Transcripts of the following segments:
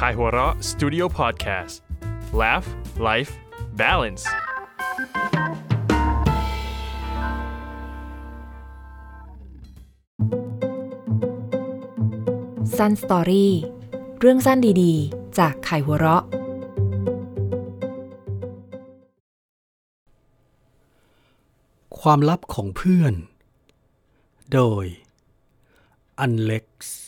Kaihura Studio Podcast Laugh Life Balance Sun Story เรื่องสั้นดีๆ จากไข่หัวเราะ ความลับของเพื่อน โดย อันเล็กซ์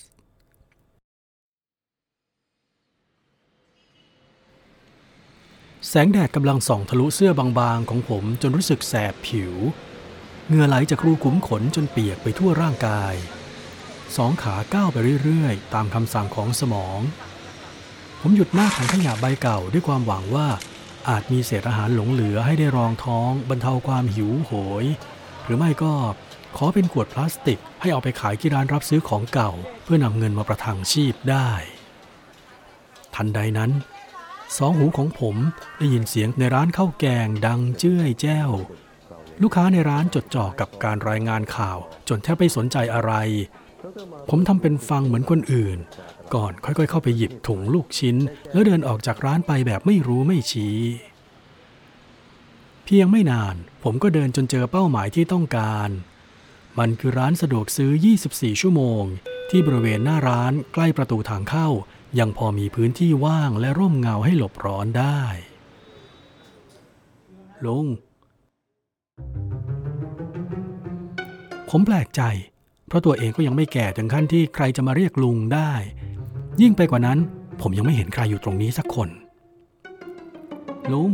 แสงแดดกำลังส่องทะลุเสื้อบางๆ ของผมจนรู้สึกแสบผิว เหงื่อไหลจากรูขุมขนจนเปียกไปทั่วร่างกาย สองขาก้าวไปเรื่อยๆ ตามคำสั่งของสมอง ผมหยุดหน้าถังขยะใบเก่าด้วยความหวังว่าอาจมีเศษอาหารหลงเหลือให้ได้รองท้องบรรเทาความหิวโหย หรือไม่ก็ขอเป็นขวดพลาสติกให้เอาไปขายที่ร้านรับซื้อของเก่า เพื่อนำเงินมาประทังชีพได้ ทันใดนั้น สองหูของผมได้ยินเสียงในร้านข้าวแกงดังเจ้ยแจ้ว ลูกค้าในร้านจดจ่อกับการรายงานข่าว จนแทบไม่สนใจอะไร ผมทำเป็นฟังเหมือนคนอื่น ก่อนค่อยๆ เข้าไปหยิบถุงลูกชิ้น แล้วเดินออกจากร้านไปแบบไม่รู้ไม่ชี้ เพียงไม่นาน ผมก็เดินจนเจอเป้าหมายที่ต้องการ มันคือร้านสะดวกซื้อ 24 ชั่วโมง ที่บริเวณหน้าร้านใกล้ประตูทางเข้า ยังพอมีพื้นที่ว่างและร่มเงาให้หลบร้อนได้ ลุง ผมแปลกใจ เพราะตัวเองก็ยังไม่แก่ถึงขั้นที่ใครจะมาเรียกลุงได้ ยิ่งไปกว่านั้น ผมยังไม่เห็นใครอยู่ตรงนี้สักคน ลุง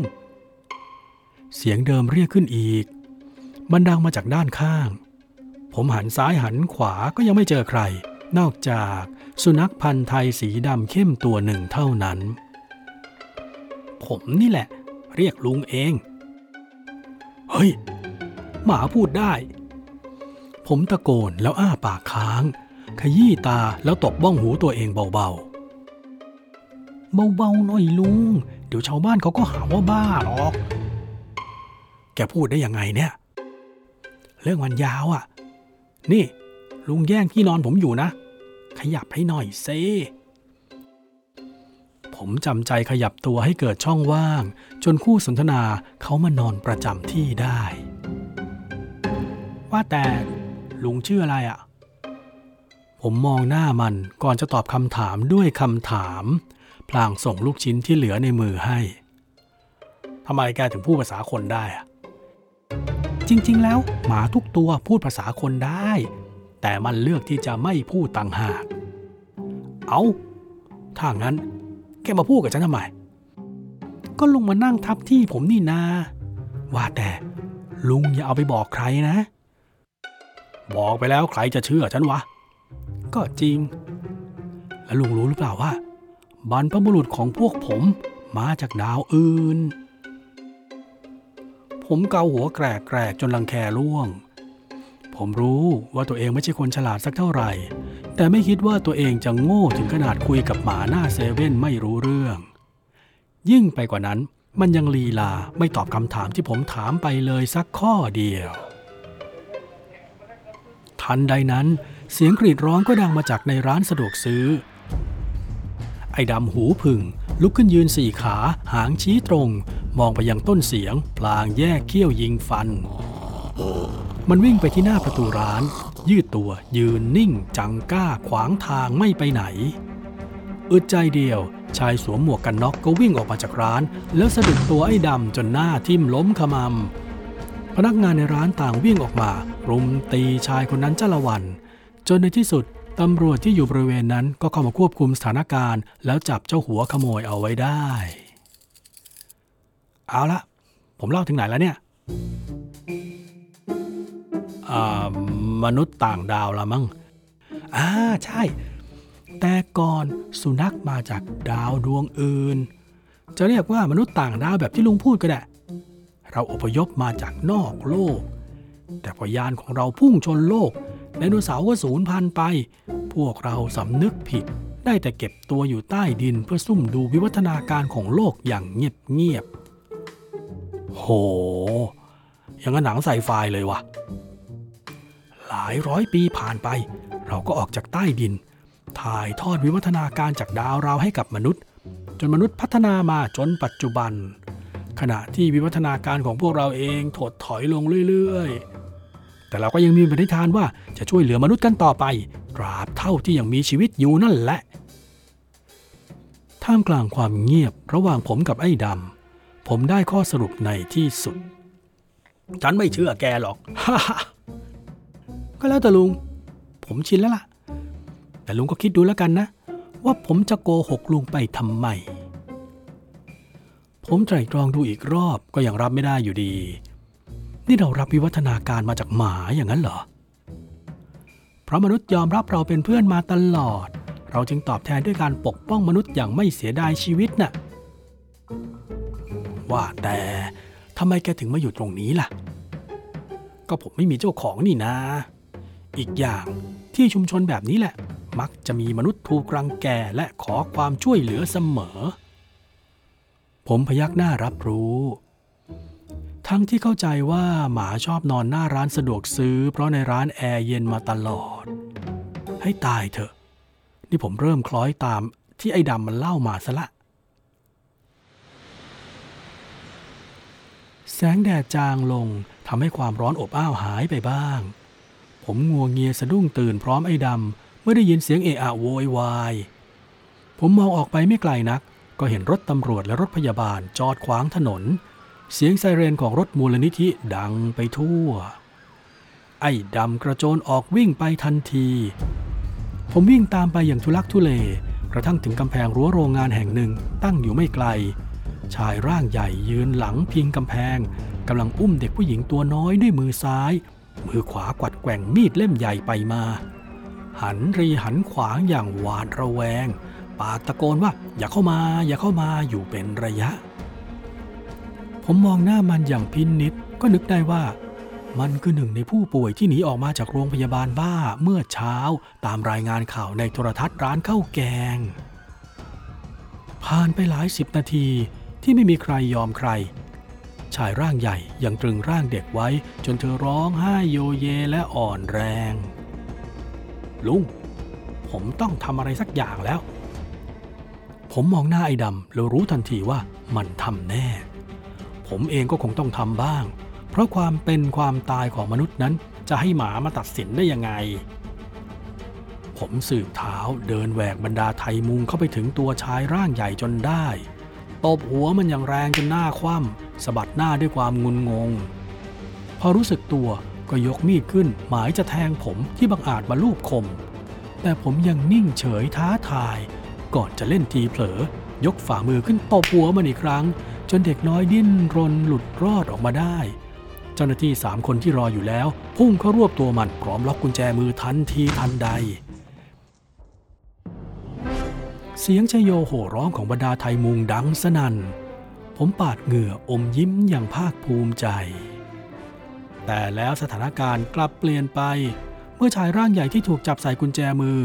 เสียงเดิมเรียกขึ้นอีก มันดังมาจากด้านข้าง ผมหันซ้ายหันขวาก็ยังไม่เจอใคร นอกจากสุนัขพันธ์ไทยสีดำเข้มตัวหนึ่งเท่านั้น ผมนี่แหละ เรียกลุงเอง เฮ้ย หมาพูดได้ ผมตะโกนแล้วอ้าปากค้าง ขยี้ตาแล้วตบบ้องหูตัวเองเบาๆ เบาๆหน่อยลุง เดี๋ยวชาวบ้านเขาก็หาว่าบ้าหรอก แกพูดได้ยังไงเนี่ย เรื่องมันยาวอะ นี่ลุงแย่งที่นอนผมอยู่นะ ขยับให้หน่อยเซผมจำใจขยับตัวให้เกิดช่องว่าง จนคู่สนทนาเขามานอนประจำที่ได้ ว่าแต่ลุงชื่ออะไรอะ ผมมองหน้ามันก่อนจะตอบคำถามด้วยคำถาม พลางส่งลูกชิ้นที่เหลือในมือให้ทำไมแกถึงพูดภาษาคนได้อะจริง ๆ แล้วหมาทุกตัวพูดภาษาคนได้ แต่มันเลือกที่จะไม่พูดต่างหาก เอา ถ้างั้น แกมาพูดกับฉันทำไม ก็ลุงมานั่งทับที่ผมนี่นา ว่าแต่ลุงอย่าเอาไปบอกใครนะ บอกไปแล้วใครจะเชื่อฉันวะ ก็จริง แล้วลุงรู้หรือเปล่าว่าบรรพบุรุษของพวกผมมาจากดาวอื่น ผมเกาหัวแกรกแกรกจนลังแคร่วง ผมรู้ว่าตัวเองไม่ใช่คนฉลาดสักเท่าไหร่ แต่ไม่คิดว่าตัวเองจะโง่ถึงขนาดคุยกับหมาหน้าเซเว่นไม่รู้เรื่อง ยิ่งไปกว่านั้นมันยังลีลาไม่ตอบคำถามที่ผมถามไปเลยสักข้อเดียว ทันใดนั้น เสียงกรีดร้องก็ดังมาจากในร้านสะดวกซื้อ ไอ้ดำหูผึ่งลุกขึ้นยืนสี่ขา หางชี้ตรง มองไปยังต้นเสียง พลางแยกเขี้ยวยิงฟัน มันวิ่งไปที่หน้าประตูร้าน ยืดตัวยืนนิ่ง จังก้าขวางทางไม่ไปไหน อึดใจเดียว ชายสวมหมวกกันน็อกก็วิ่งออกมาจากร้าน แล้วสะดุดตัวไอ้ดำจนหน้าทิ่มล้มขมำพนักงานในร้านต่างวิ่งออกมา รุมตีชายคนนั้นจ้าละวัน จนในที่สุดตำรวจที่อยู่บริเวณนั้นก็เข้ามาควบคุมสถานการณ์ แล้วจับเจ้าหัวขโมยเอาไว้ได้ เอาละผมเล่าถึงไหนแล้วเนี่ย มนุษย์ต่างดาวละมั้งอ่าใช่ แต่ก่อนสุนัขมาจากดาวดวงอื่น จะเรียกว่ามนุษย์ต่างดาวแบบที่ลุงพูดก็ได้ เราอพยพมาจากนอกโลก แต่พอยานของเราพุ่งชนโลกไดโนเสาร์ก็สูญพันธุ์ไป พวกเราสำนึกผิด ได้แต่เก็บตัวอยู่ใต้ดินเพื่อซุ่มดูวิวัฒนาการของโลกอย่างเงียบๆโห อย่างกับหนังไซไฟเลยว่ะ หลายร้อยปีผ่านไป เราก็ออกจากใต้ดิน ถ่ายทอดวิวัฒนาการจากดาวเราให้กับมนุษย์ จนมนุษย์พัฒนามาจนปัจจุบัน ขณะที่วิวัฒนาการของพวกเราเองถดถอยลงเรื่อยๆ แต่เราก็ยังมีปณิธานว่าจะช่วยเหลือมนุษย์กันต่อไปตราบเท่าที่ยังมีชีวิตอยู่นั่นแหละท่ามกลางความเงียบระหว่างผมกับไอ้ดำ ผมได้ข้อสรุปในที่สุด ฉันไม่เชื่อแกหรอก ก็แล้วแต่ลุง ผมชินแล้วล่ะ แต่ลุงก็คิดดูแล้วกันนะ ว่าผมจะโกหกลุงไปทำไม ผมไตรตรองดูอีกรอบก็ยังรับไม่ได้อยู่ดี นี่เรารับวิวัฒนาการมาจากหมาอย่างนั้นเหรอ เพราะมนุษย์ยอมรับเราเป็นเพื่อนมาตลอด เราจึงตอบแทนด้วยการปกป้องมนุษย์อย่างไม่เสียดายชีวิตน่ะ ว่าแต่ทำไมแกถึงมาอยู่ตรงนี้ล่ะ ก็ผมไม่มีเจ้าของนี่นะ อีกอย่างที่ชุมชนแบบนี้แหละ มักจะมีมนุษย์ถูกรังแกและขอความช่วยเหลือเสมอ ผมพยักหน้ารับรู้ ทั้งที่เข้าใจว่าหมาชอบนอนหน้าร้านสะดวกซื้อ เพราะในร้านแอร์เย็นมาตลอด ให้ตายเถอะ นี่ผมเริ่มคล้อยตามที่ไอ้ดำมันเล่ามาซะละแสงแดดจางลงทำให้ความร้อนอบอ้าวหายไปบ้าง ผมงัวเงียสะดุ้งตื่นพร้อมไอ้ดำเมื่อได้ยินเสียงเอะอะโวยวาย ผมมองออกไปไม่ไกลนัก ก็เห็นรถตำรวจและรถพยาบาลจอดขวางถนน เสียงไซเรนของรถมูลนิธิดังไปทั่ว ไอ้ดำกระโจนออกวิ่งไปทันที ผมวิ่งตามไปอย่างทุลักทุเลกระทั่งถึงกำแพงรั้วโรงงานแห่งหนึ่งตั้งอยู่ไม่ไกล ชายร่างใหญ่ยืนหลังพิงกำแพงกำลังอุ้มเด็กผู้หญิงตัวน้อยด้วยมือซ้าย มือขวากวัดแกว่งมีดเล่มใหญ่ไปมา หันรีหันขวางอย่างหวาดระแวง ปากตะโกนว่า อย่าเข้ามา อย่าเข้ามาอยู่เป็นระยะ ผมมองหน้ามันอย่างพินิษก็นึกได้ว่า มันคือหนึ่งในผู้ป่วยที่หนีออกมาจากโรงพยาบาลบ้าเมื่อเช้า ตามรายงานข่าวในโทรทัศน์ร้านข้าวแกง ผ่านไปหลายสิบนาทีที่ไม่มีใครยอมใคร ชายร่างใหญ่ยังตรึงร่างเด็กไว้ จนเธอร้องไห้โยเยและอ่อนแรง ลุง ผมต้องทำอะไรสักอย่างแล้ว ผมมองหน้าไอ้ดำแล้วรู้ทันทีว่ามันทำแน่ ผมเองก็คงต้องทำบ้าง เพราะความเป็นความตายของมนุษย์นั้น จะให้หมามาตัดสินได้ยังไง ผมสืบเท้าเดินแหวกบรรดาไทยมุงเข้าไปถึงตัวชายร่างใหญ่จนได้ตบหัวมันอย่างแรงจนหน้าคว่ำ สะบัดหน้าด้วยความงุนงง พอรู้สึกตัวก็ยกมีดขึ้นหมายจะแทงผมที่บังอาจมาลูบคม แต่ผมยังนิ่งเฉยท้าทาย ก่อนจะเล่นทีเผลอยกฝ่ามือขึ้นตบหัวมันอีกครั้ง จนเด็กน้อยดิ้นรนหลุดรอดออกมาได้ เจ้าหน้าที่สามคนที่รออยู่แล้ว พุ่งเข้ารวบตัวมันพร้อมล็อกกุญแจมือทันทีทันใด เสียงชโยโห่ร้องของบรรดาไทยมุงดังสนัน่น ผมปาดเหงื่ออมยิ้มอย่างภาคภูมิใจ แต่แล้วสถานการณ์กลับเปลี่ยนไป เมื่อชายร่างใหญ่ที่ถูกจับใส่กุญแจมือ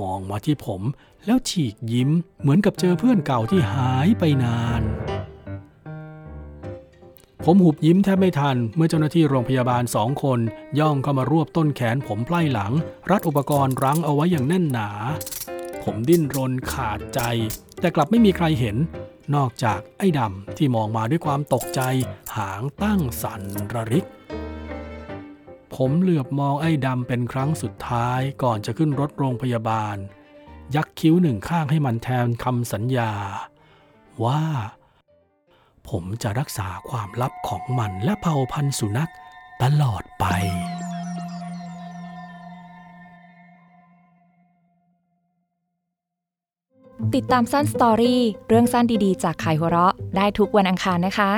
มองมาที่ผมแล้วฉีกยิ้มเหมือนกับเจอเพื่อนเก่าที่หายไปนาน ผมหุบยิ้มแทบไม่ทัน เมื่อเจ้าหน้าที่โรงพยาบาลสองคน ย่องเข้ามารวบต้นแขนผมไพล่หลัง รัดอุปกรณ์รั้งเอาไว้อย่างแน่นหนา ผมดิ้นรนขาดใจ แต่กลับไม่มีใครเห็น นอกจากไอ้ดำที่มองมาด้วยความตกใจ หางตั้งสันระริก ผมเหลือบมองไอ้ดำเป็นครั้งสุดท้ายก่อนจะขึ้นรถโรงพยาบาล ยักคิ้วหนึ่งข้างให้มันแทนคำสัญญา ว่า ผมจะรักษาความลับของมันและเผ่าพันธุ์สุนัขตลอดไป ติดตามสั้นสตอรี่เรื่องสั้นดีๆ จากขายหัวเราะ ได้ทุกวันอังคารนะคะ